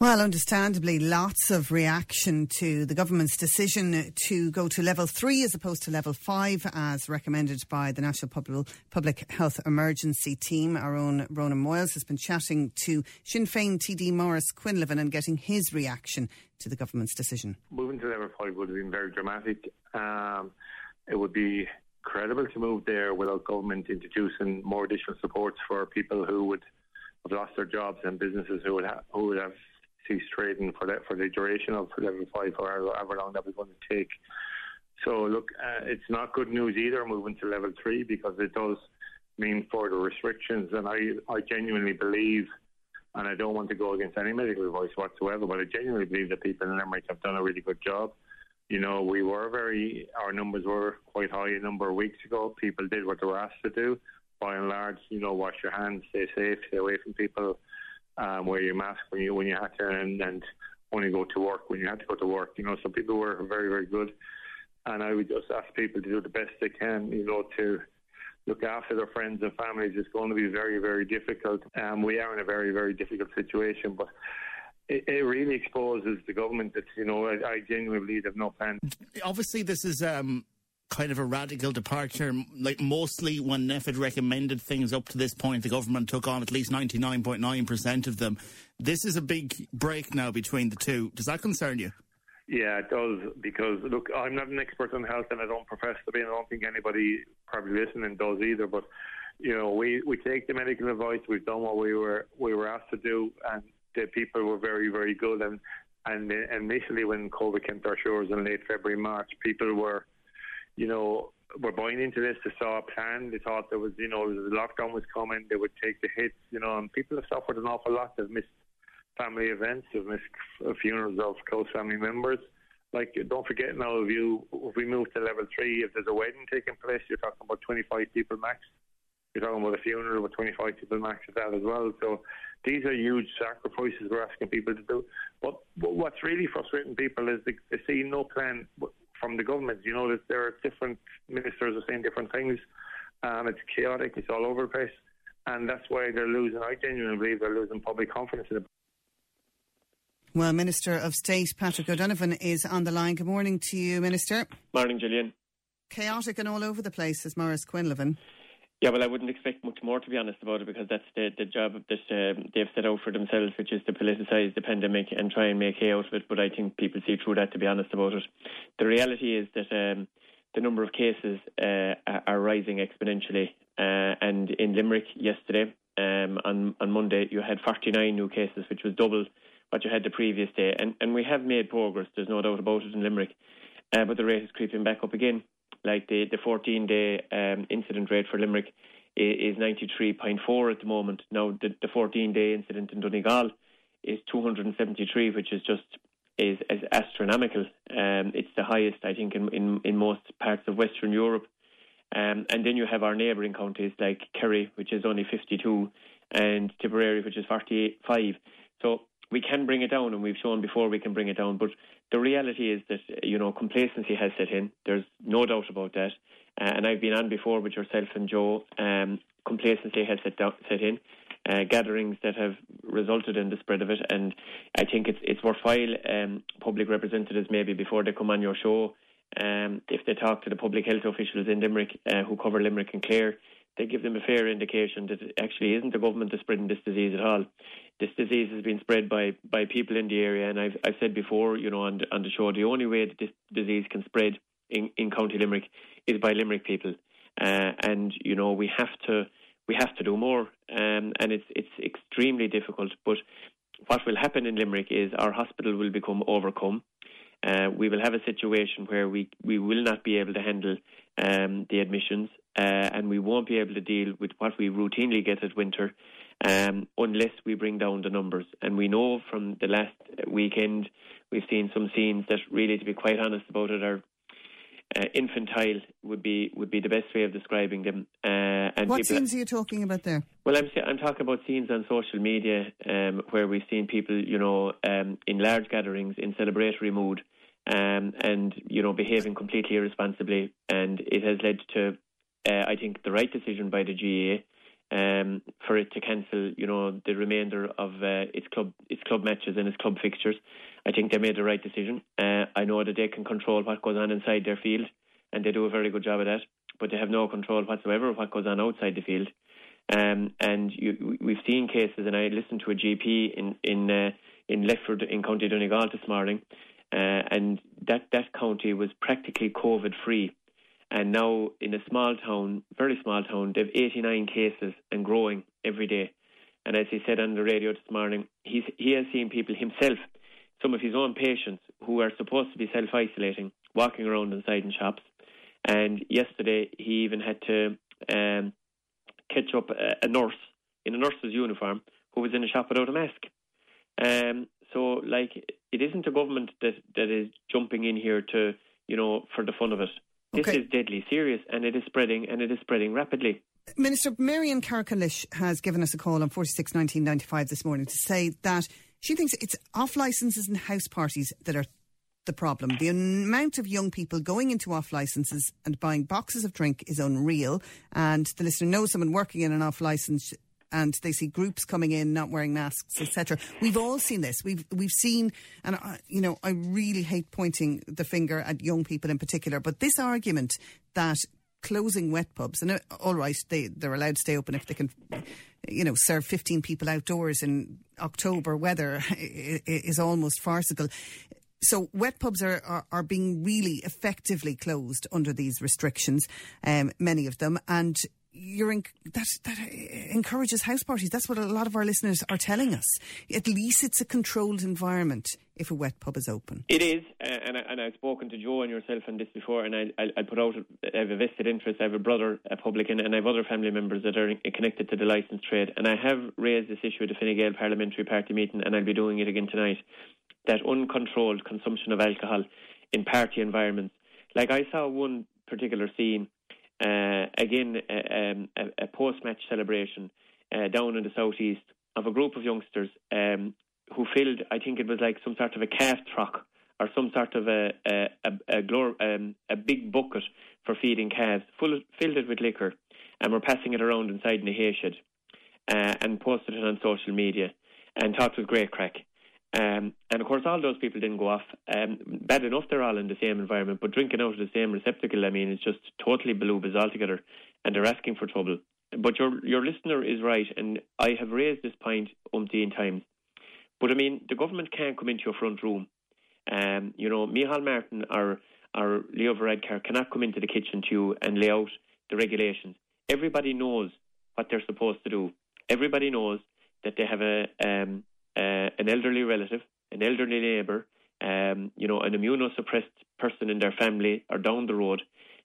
Well, understandably, lots of reaction to the government's decision to go to level three as opposed to level five, as recommended by the National Public Health Emergency Team. Our own Ronan Moyles has been chatting to Sinn Féin TD Maurice Quinlivan and getting his reaction to the government's decision. Moving to level five would have been very dramatic. Um, it would be credible to move there without government introducing more additional supports for people who would have lost their jobs and businesses who would ha- who would have cease trading for that for the duration of level five or however long that was going to take. So look, uh, it's not good news either moving to level three because it does mean further restrictions, and I I genuinely believe. And I don't want to go against any medical advice whatsoever, but I genuinely believe that people in Limerick have done a really good job. You know, we were very, our numbers were quite high a number of weeks ago. People did what they were asked to do. By and large, you know, wash your hands, stay safe, stay away from people, um, wear your mask when you when you had to, and, and only go to work when you had to go to work. You know, so people were very very good, and I would just ask people to do the best they can. You know, to look after their friends and families. It's going to be very very difficult. Um, we are in a very very difficult situation, but. It, really exposes the government that you know I, genuinely believe have no plan. Obviously, this is um, kind of a radical departure. Like mostly when NPHET recommended things up to this point, the government took on at least 99.9% of them. This is a big break now between the two. Does that concern you? Yeah, it does because look, I'm not an expert on health, and I don't profess to be. And I don't think anybody probably listening does either. But you know, we we take the medical advice. We've done what we were we were asked to do, and the people were very very good. And and initially, when COVID came to our shores in late February March, people were you know, were buying into this. They saw a plan. They thought there was, you know, the lockdown was coming. They would take the hits, you know, and people have suffered an awful lot. They've missed family events. They've missed uh, funerals of close family members. Like, don't forget now, if you if we move to level three, if there's a wedding taking place, you're talking about 25 people max. You're talking about a funeral with 25 people max at that as well. So these are huge sacrifices we're asking people to do. But, but what's really frustrating people is they, they see no plan from the government. You know that there are different ministers are saying different things. Um, it's chaotic. It's all over the place, and that's why they're losing. I genuinely believe they're losing public confidence in it. Well, Minister of State Patrick O'Donovan is on the line. Good morning to you, Minister. Morning, Gillian. Chaotic and all over the place, as Maurice Quinlivan. Yeah, well, I wouldn't expect much more, to be honest, about it, because that's the, the job that uh, they've set out for themselves, which is to politicise the pandemic and try and make hay out of it. But I think people see through that, to be honest about it. The reality is that um, the number of cases uh, are rising exponentially. Uh, and in Limerick yesterday, um, on, on Monday, you had 49 new cases, which was double what you had the previous day. And, and we have made progress, there's no doubt about it in Limerick. Uh, but the rate is creeping back up again like the the 14 day um, incident rate for Limerick is, 93.4 at the moment. Now the, the 14 day incident in Donegal is 273, which is just is, is astronomical. Um, it's the highest I think in, in, in most parts of Western Europe. Um, and then you have our neighbouring counties like Kerry, which is only 52, and Tipperary, which is 45. So we can bring it down, and we've shown before we can bring it down. But the reality is that you know complacency has set in. There's no doubt about that. Uh, and I've been on before with yourself and Joe. Um, complacency has set, down, set in. Uh, gatherings that have resulted in the spread of it, and I think it's it's worthwhile um, public representatives maybe before they come on your show, um, if they talk to the public health officials in Limerick uh, who cover Limerick and Clare, they give them a fair indication that it actually isn't the government that's spreading this disease at all this disease has been spread by, by people in the area. And I've, I've said before, you know, on on the show, the only way that this disease can spread in, in County Limerick is by Limerick people. Uh, and, you know, we have to, we have to do more. Um, and it's, it's extremely difficult. But what will happen in Limerick is our hospital will become overcome. Uh, we will have a situation where we, we will not be able to handle um, the admissions uh, and we won't be able to deal with what we routinely get at winter um, unless we bring down the numbers. And we know from the last weekend we've seen some scenes that really, to be quite honest about it, are uh, infantile would be would be the best way of describing them. Uh, and what scenes are you talking about there? Well, I'm I'm talking about scenes on social media um, where we've seen people, you know, um, in large gatherings in celebratory mood, um, and you know, behaving completely irresponsibly, and it has led to, uh, I think, the right decision by the GAA. Um, for it to cancel, you know, the remainder of uh, its club its club matches and its club fixtures. I think they made the right decision. Uh, I know that they can control what goes on inside their field, and they do a very good job of that. But they have no control whatsoever of what goes on outside the field. Um, and you, we've seen cases, and I listened to a GP in in uh, in Lifford in County Donegal this morning, uh, and that that county was practically COVID free. And now in a small town, very small town, they've 89 cases and growing every day. And as he said on the radio this morning, he's, he has seen people himself some of his own patients who are supposed to be self isolating, walking around inside in shops. And yesterday, he even had to um, catch up a, a, nurse in a nurse's uniform who was in a shop without a mask. Um, so, like, it isn't a government that, that is jumping in here to, you know, for the fun of it. This okay. is deadly serious and it is spreading and it is spreading rapidly. Minister Marion Carrick-Calish has given us a call on 46 1995 this morning to say that she thinks it's off licenses and house parties that are the problem. The amount of young people going into off licenses and buying boxes of drink is unreal. And the listener knows someone working in an off license and they see groups coming in not wearing masks, etc. We've all seen this. We've we've seen, and I, you know, I really hate pointing the finger at young people in particular, but this argument that closing wet pubs, and uh, all right, they they're allowed to stay open if they can, you know, serve fifteen people outdoors in October weather is almost farcical. So wet pubs are, are, are, being really effectively closed under these restrictions, um, many of them, and you're in, that that encourages house parties. That's what a lot of our listeners are telling us. At least it's a controlled environment if a wet pub is open. It is, uh, and, I, and I've spoken to Joe and yourself on this before, and I, I, I put out I have a vested interest. I have a brother, a publican, and I have other family members that are connected to the licensed trade, and I have raised this issue at the Fine Gael Parliamentary Party meeting, and I'll be doing it again tonight. That uncontrolled consumption of alcohol in party environments. Like I saw one particular scene uh, again, a, um, a, a post-match celebration uh, down in the southeast of a group of youngsters um, who filled, I think it was like some sort of a calf truck or some sort of a a, a, a, glor- um, a big bucket for feeding calves, full filled it with liquor, and were passing it around inside in a hay shed, uh, and posted it on social media, and thought it was great crack. Um, and of course, all those people didn't go off. Um, bad enough they're all in the same environment, but drinking out of the same receptacle, I mean, it's just totally balubas altogether, and they're asking for trouble. But your your listener is right, and I have raised this point umpteen times. But I mean, the government can't come into your front room. Um, you know, Micheál Martin or or Leo Varadkar cannot come into the kitchen to you and lay out the regulations. Everybody knows what they're supposed to do. Everybody knows that they have a um, uh, an elderly relative, an elderly neighbour, um, you know, an immunosuppressed person in their family or down the road,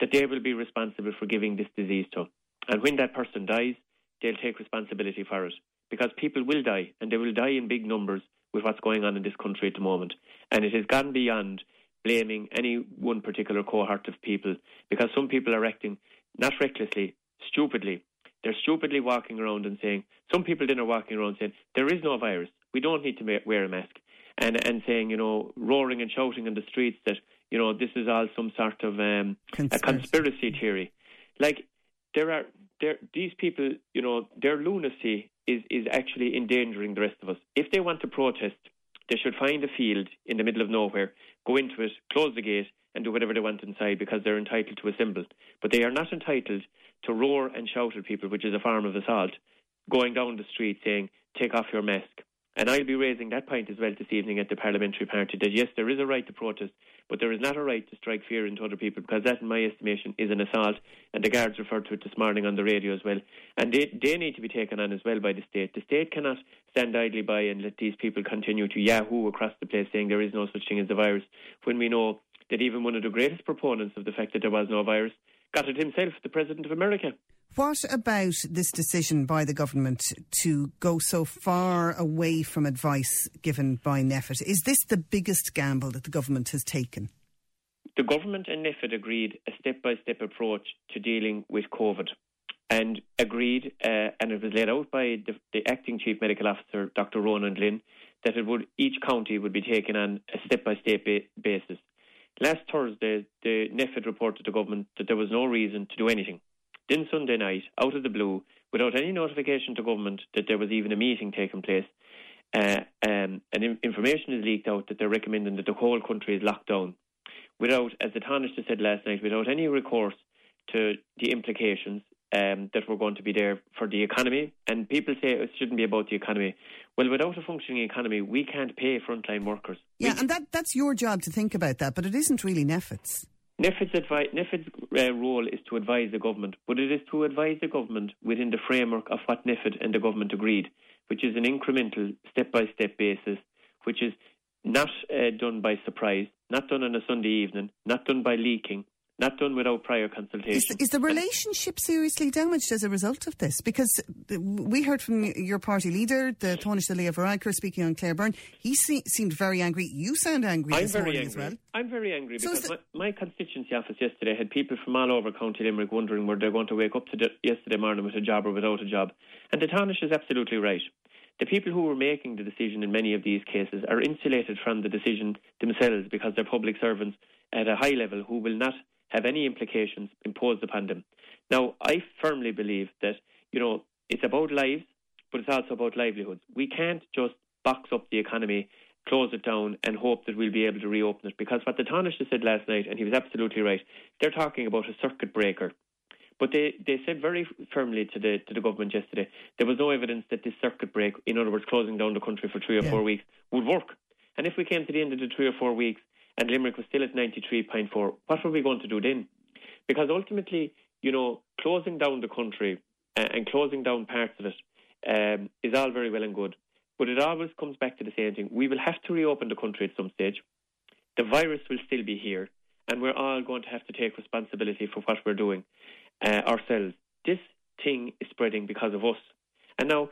that they will be responsible for giving this disease to. And when that person dies, they'll take responsibility for it because people will die and they will die in big numbers with what's going on in this country at the moment. And it has gone beyond blaming any one particular cohort of people because some people are acting not recklessly, stupidly. They're stupidly walking around and saying, some people then are walking around saying, there is no virus. We don't need to wear a mask. And, and saying, you know, roaring and shouting in the streets that, you know, this is all some sort of um, conspiracy. a conspiracy theory. Like, there are there, these people, you know, their lunacy is, is actually endangering the rest of us. If they want to protest, they should find a field in the middle of nowhere, go into it, close the gate, and do whatever they want inside because they're entitled to assemble. But they are not entitled to roar and shout at people, which is a form of assault, going down the street saying, take off your mask. And I'll be raising that point as well this evening at the Parliamentary Party that yes, there is a right to protest, but there is not a right to strike fear into other people because that, in my estimation, is an assault. And the guards referred to it this morning on the radio as well. And they, they need to be taken on as well by the state. The state cannot stand idly by and let these people continue to yahoo across the place saying there is no such thing as the virus when we know that even one of the greatest proponents of the fact that there was no virus got it himself, the President of America. What about this decision by the government to go so far away from advice given by NPHET? Is this the biggest gamble that the government has taken? the government and NPHET agreed a step-by-step approach to dealing with COVID and agreed, uh, and it was laid out by the, the, acting chief medical officer, Dr. Ronan Glynn, that it would each county would be taken on a step-by-step basis. Last Thursday, the NPHET reported to the government that there was no reason to do anything. Then Sunday night, out of the blue, without any notification to government that there was even a meeting taking place, uh, um, and information is leaked out that they're recommending that the whole country is locked down, without, as the Taoiseach said last night, without any recourse to the implications um, that were going to be there for the economy. And people say it shouldn't be about the economy. Well, without a functioning economy, we can't pay frontline workers. Yeah, we, and that, that's your job to think about that, but it isn't really NPHET's. NPHET's, advi- NPHET's uh, role is to advise the government, but it is to advise the government within the framework of what NPHET and the government agreed, which is an incremental, step-by-step basis, which is not uh, done by surprise, not done on a Sunday evening, not done by leaking, not done without prior consultation. Is, is, the relationship seriously damaged as a result of this? Because we heard from your party leader, the Taoiseach Leo Varadkar, speaking on Claire Byrne. He se- seemed very angry. You sound angry I'm very angry. as well. I'm very angry so because my, my, constituency office yesterday had people from all over County Limerick wondering were they're going to wake up to the, yesterday morning with a job or without a job. And the Taoiseach is absolutely right. The people who were making the decision in many of these cases are insulated from the decision themselves because they're public servants at a high level who will not have any implications imposed upon them. Now, I firmly believe that, you know, it's about lives, but it's also about livelihoods. We can't just box up the economy, close it down, and hope that we'll be able to reopen it. Because what the Taoiseach said last night, and he was absolutely right, they're talking about a circuit breaker. But they, they said very firmly to the to the government yesterday there was no evidence that this circuit break, in other words, closing down the country for three or yeah. four weeks, would work. And if we came to the end of the three or four weeks and Limerick was still at 93.4, what were we going to do then? Because ultimately, you know, closing down the country uh, and closing down parts of it um, is all very well and good. But it always comes back to the same thing. We will have to reopen the country at some stage. The virus will still be here, and we're all going to have to take responsibility for what we're doing uh, ourselves. This thing is spreading because of us. And now,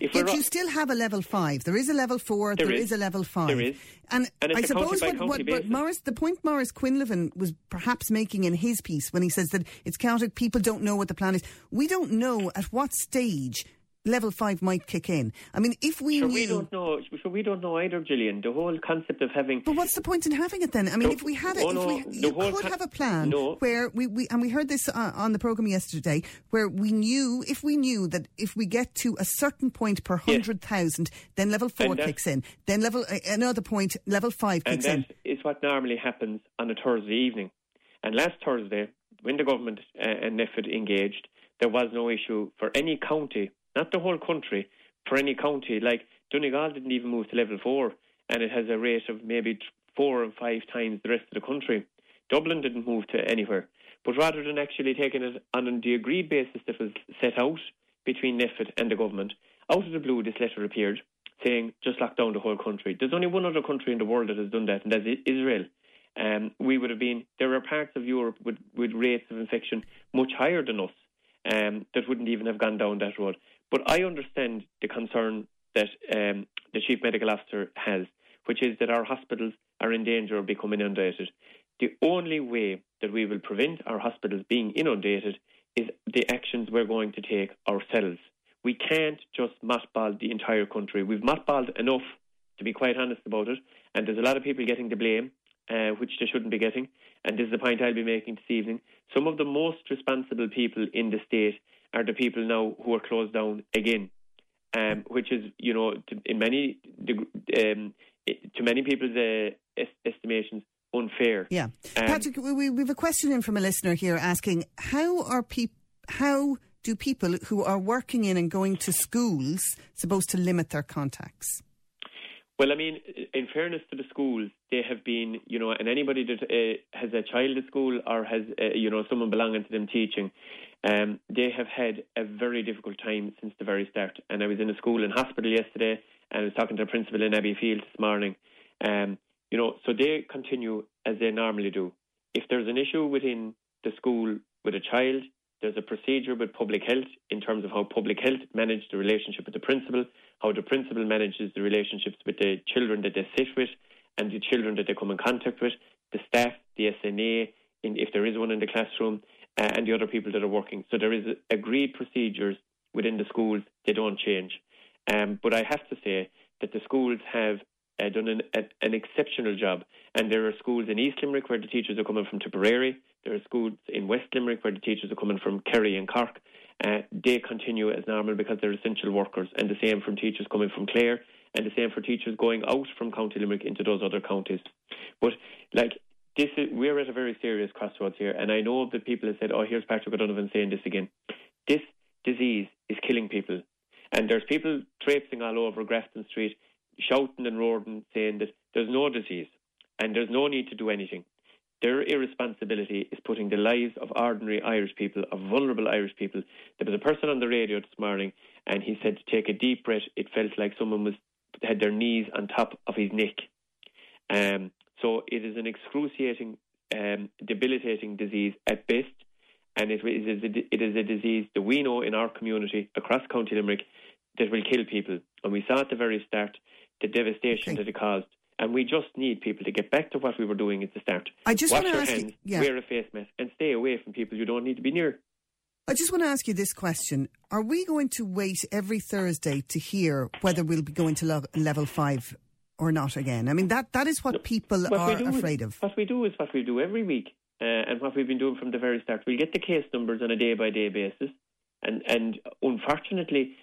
if Yet you still have a level five. There is a level four. there, there is. is. a level five. There is. And, and I suppose what, what, what Maurice, the point Maurice Quinlivan was perhaps making in his piece when he says that it's counted, people don't know what the plan is. We don't know at what stage level five might kick in. I mean, if we sure, knew, we don't know. Sure, we don't know either, Gillian. The whole concept of having. But what's the point in having it then? I mean, No, if we had it, oh, if no, we you could con- have a plan No. where we, we and we heard this uh, on the program yesterday, where we knew if we knew that if we get to a certain point per hundred thousand, then level four kicks in. Then level uh, another point, level five And kicks that in. is what normally happens on a Thursday evening. And last Thursday, when the government uh, and NPHET engaged, there was no issue for any county, not the whole country, for any county. Like Donegal didn't even move to level four, and it has a rate of maybe four and five times the rest of the country. Dublin didn't move to anywhere. But rather than actually taking it on the agreed basis that was set out between NPHET and the government, out of the blue this letter appeared saying just lock down the whole country. There's only one other country in the world that has done that, and that's Israel. Um, we would have been, there are parts of Europe with, with rates of infection much higher than us um, that wouldn't even have gone down that road. But I understand the concern that um, the Chief Medical Officer has, which is that our hospitals are in danger of becoming inundated. The only way that we will prevent our hospitals being inundated is the actions we're going to take ourselves. We can't just mothball the entire country. We've mothballed enough, to be quite honest about it, and there's a lot of people getting the blame, uh, which they shouldn't be getting. And this is the point I'll be making this evening. Some of the most responsible people in the state are the people now who are closed down again, um, which is, you know, to, in many um, to many people's uh, est- estimations unfair. Yeah, Um, Patrick, we, we we have a question in from a listener here asking how are people how do people who are working in and going to schools supposed to limit their contacts? Well, I mean, in fairness to the schools, they have been, you know, and anybody that uh, has a child at school or has, uh, you know, someone belonging to them teaching, um, they have had a very difficult time since the very start. And I was in a school and hospital yesterday, and I was talking to a principal in Abbeyfeale this morning. Um, you know, so they continue as they normally do. If there's an issue within the school with a child, there's a procedure with public health in terms of how public health manage the relationship with the principal, how the principal manages the relationships with the children that they sit with and the children that they come in contact with. the staff, the SNA, in, if there is one in the classroom, uh, and the other people that are working. So there is agreed procedures within the schools. They don't change. Um, but I have to say that the schools have uh, done an, a, an exceptional job. And there are schools in East Limerick where the teachers are coming from Tipperary. There are schools in West Limerick where the teachers are coming from Kerry and Cork. Uh, they continue as normal because they're essential workers. And the same from teachers coming from Clare and the same for teachers going out from County Limerick into those other counties. But like this is, we're at a very serious crossroads here, and I know that people have said, "Oh, here's Patrick O'Donovan saying this again." This disease is killing people, and there's people traipsing all over Grafton Street, shouting and roaring, saying that there's no disease and there's no need to do anything. Their irresponsibility is putting the lives of ordinary Irish people, of vulnerable Irish people. There was a person on the radio this morning, and he said to take a deep breath. It felt like someone was had their knees on top of his neck. Um, so it is an excruciating, um, debilitating disease at best, and it is, a, it is a disease that we know in our community across County Limerick that will kill people. And we saw at the very start the devastation okay. that it caused. And we just need people to get back to what we were doing at the start. I just Wash want your to ask hands, you, yeah. wear a face mask, and stay away from people you don't need to be near. I just want to ask you this question. Are we going to wait every Thursday to hear whether we'll be going to lo- level five or not again? I mean, that, that is what people what are afraid is, of. What we do is what we do every week uh, and what we've been doing from the very start. We'll get the case numbers on a day by day basis. And, and unfortunately,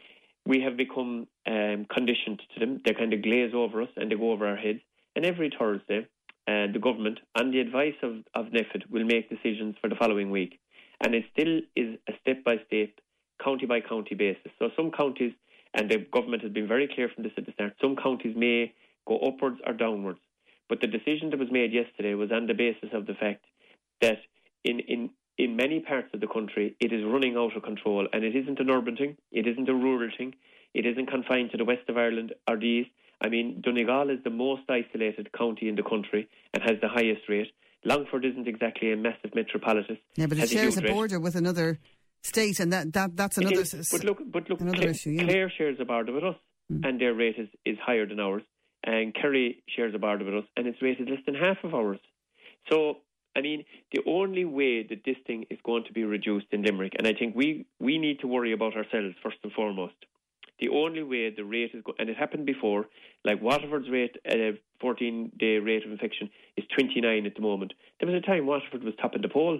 we have become um, conditioned to them. They kind of glaze over us and they go over our heads. And every Thursday, uh, the government, on the advice of, of NPHET, will make decisions for the following week. And it still is a step by step, county by county basis. So some counties, and the government has been very clear from this at the start, some counties may go upwards or downwards. But the decision that was made yesterday was on the basis of the fact that in, in, in many parts of the country, it is running out of control. And it isn't an urban thing, it isn't a rural thing, it isn't confined to the west of Ireland or the east. I mean, Donegal is the most isolated county in the country and has the highest rate. Longford isn't exactly a massive metropolis. Yeah, but it shares a border rate. with another state, and that, that that's another. Is, but look, but look, another Clare, issue. Yeah. Clare shares a border with us, mm. and their rate is, is higher than ours. And Kerry shares a border with us, and its rate is less than half of ours. So I mean, the only way that this thing is going to be reduced in Limerick, and I think we, we need to worry about ourselves first and foremost. The only way the rate is, go- and it happened before, like Waterford's rate, uh, 14 day rate of infection is 29 at the moment. There was a time Waterford was top of the poll.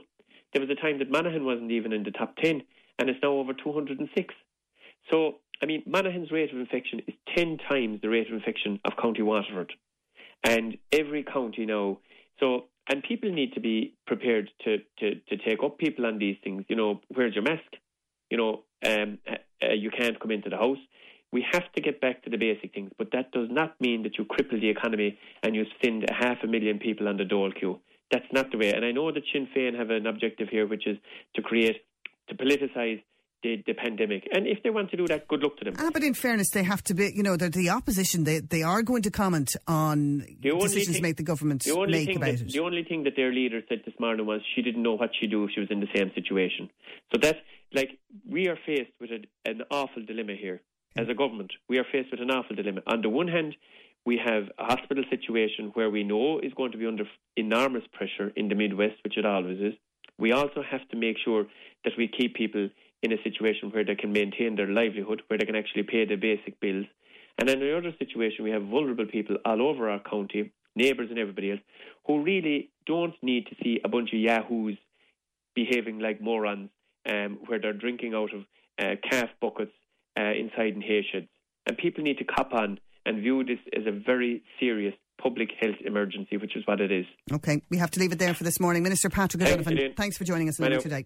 There was a time that Monaghan wasn't even in the top 10, and it's now over 206. So, I mean, Monaghan's rate of infection is 10 times the rate of infection of County Waterford. And every county now, so and people need to be prepared to, to, to take up people on these things. You know, where's your mask? You know, um, uh, you can't come into the house. We have to get back to the basic things, but that does not mean that you cripple the economy and you send a half a million people on the dole queue. That's not the way. And I know that Sinn Féin have an objective here, which is to create, to politicise the, the pandemic. And if they want to do that, good luck to them. Ah, but in fairness, they have to be, you know, they're the opposition. They, they are going to comment on the decisions thing, made the government the only make thing about that, it. The only thing that their leader said this morning was she didn't know what she'd do if she was in the same situation. So that, like, we are faced with a, an awful dilemma here as a government. We are faced with an awful dilemma. On the one hand, we have a hospital situation where we know is going to be under enormous pressure in the Midwest, which it always is. We also have to make sure that we keep people in a situation where they can maintain their livelihood, where they can actually pay their basic bills. And in another situation, we have vulnerable people all over our county, neighbours and everybody else, who really don't need to see a bunch of yahoos behaving like morons, um, where they're drinking out of uh, calf buckets uh, inside in hay sheds. And people need to cop on and view this as a very serious public health emergency, which is what it is. Okay, we have to leave it there for this morning. Minister Patrick O'Donovan, thanks for joining us today.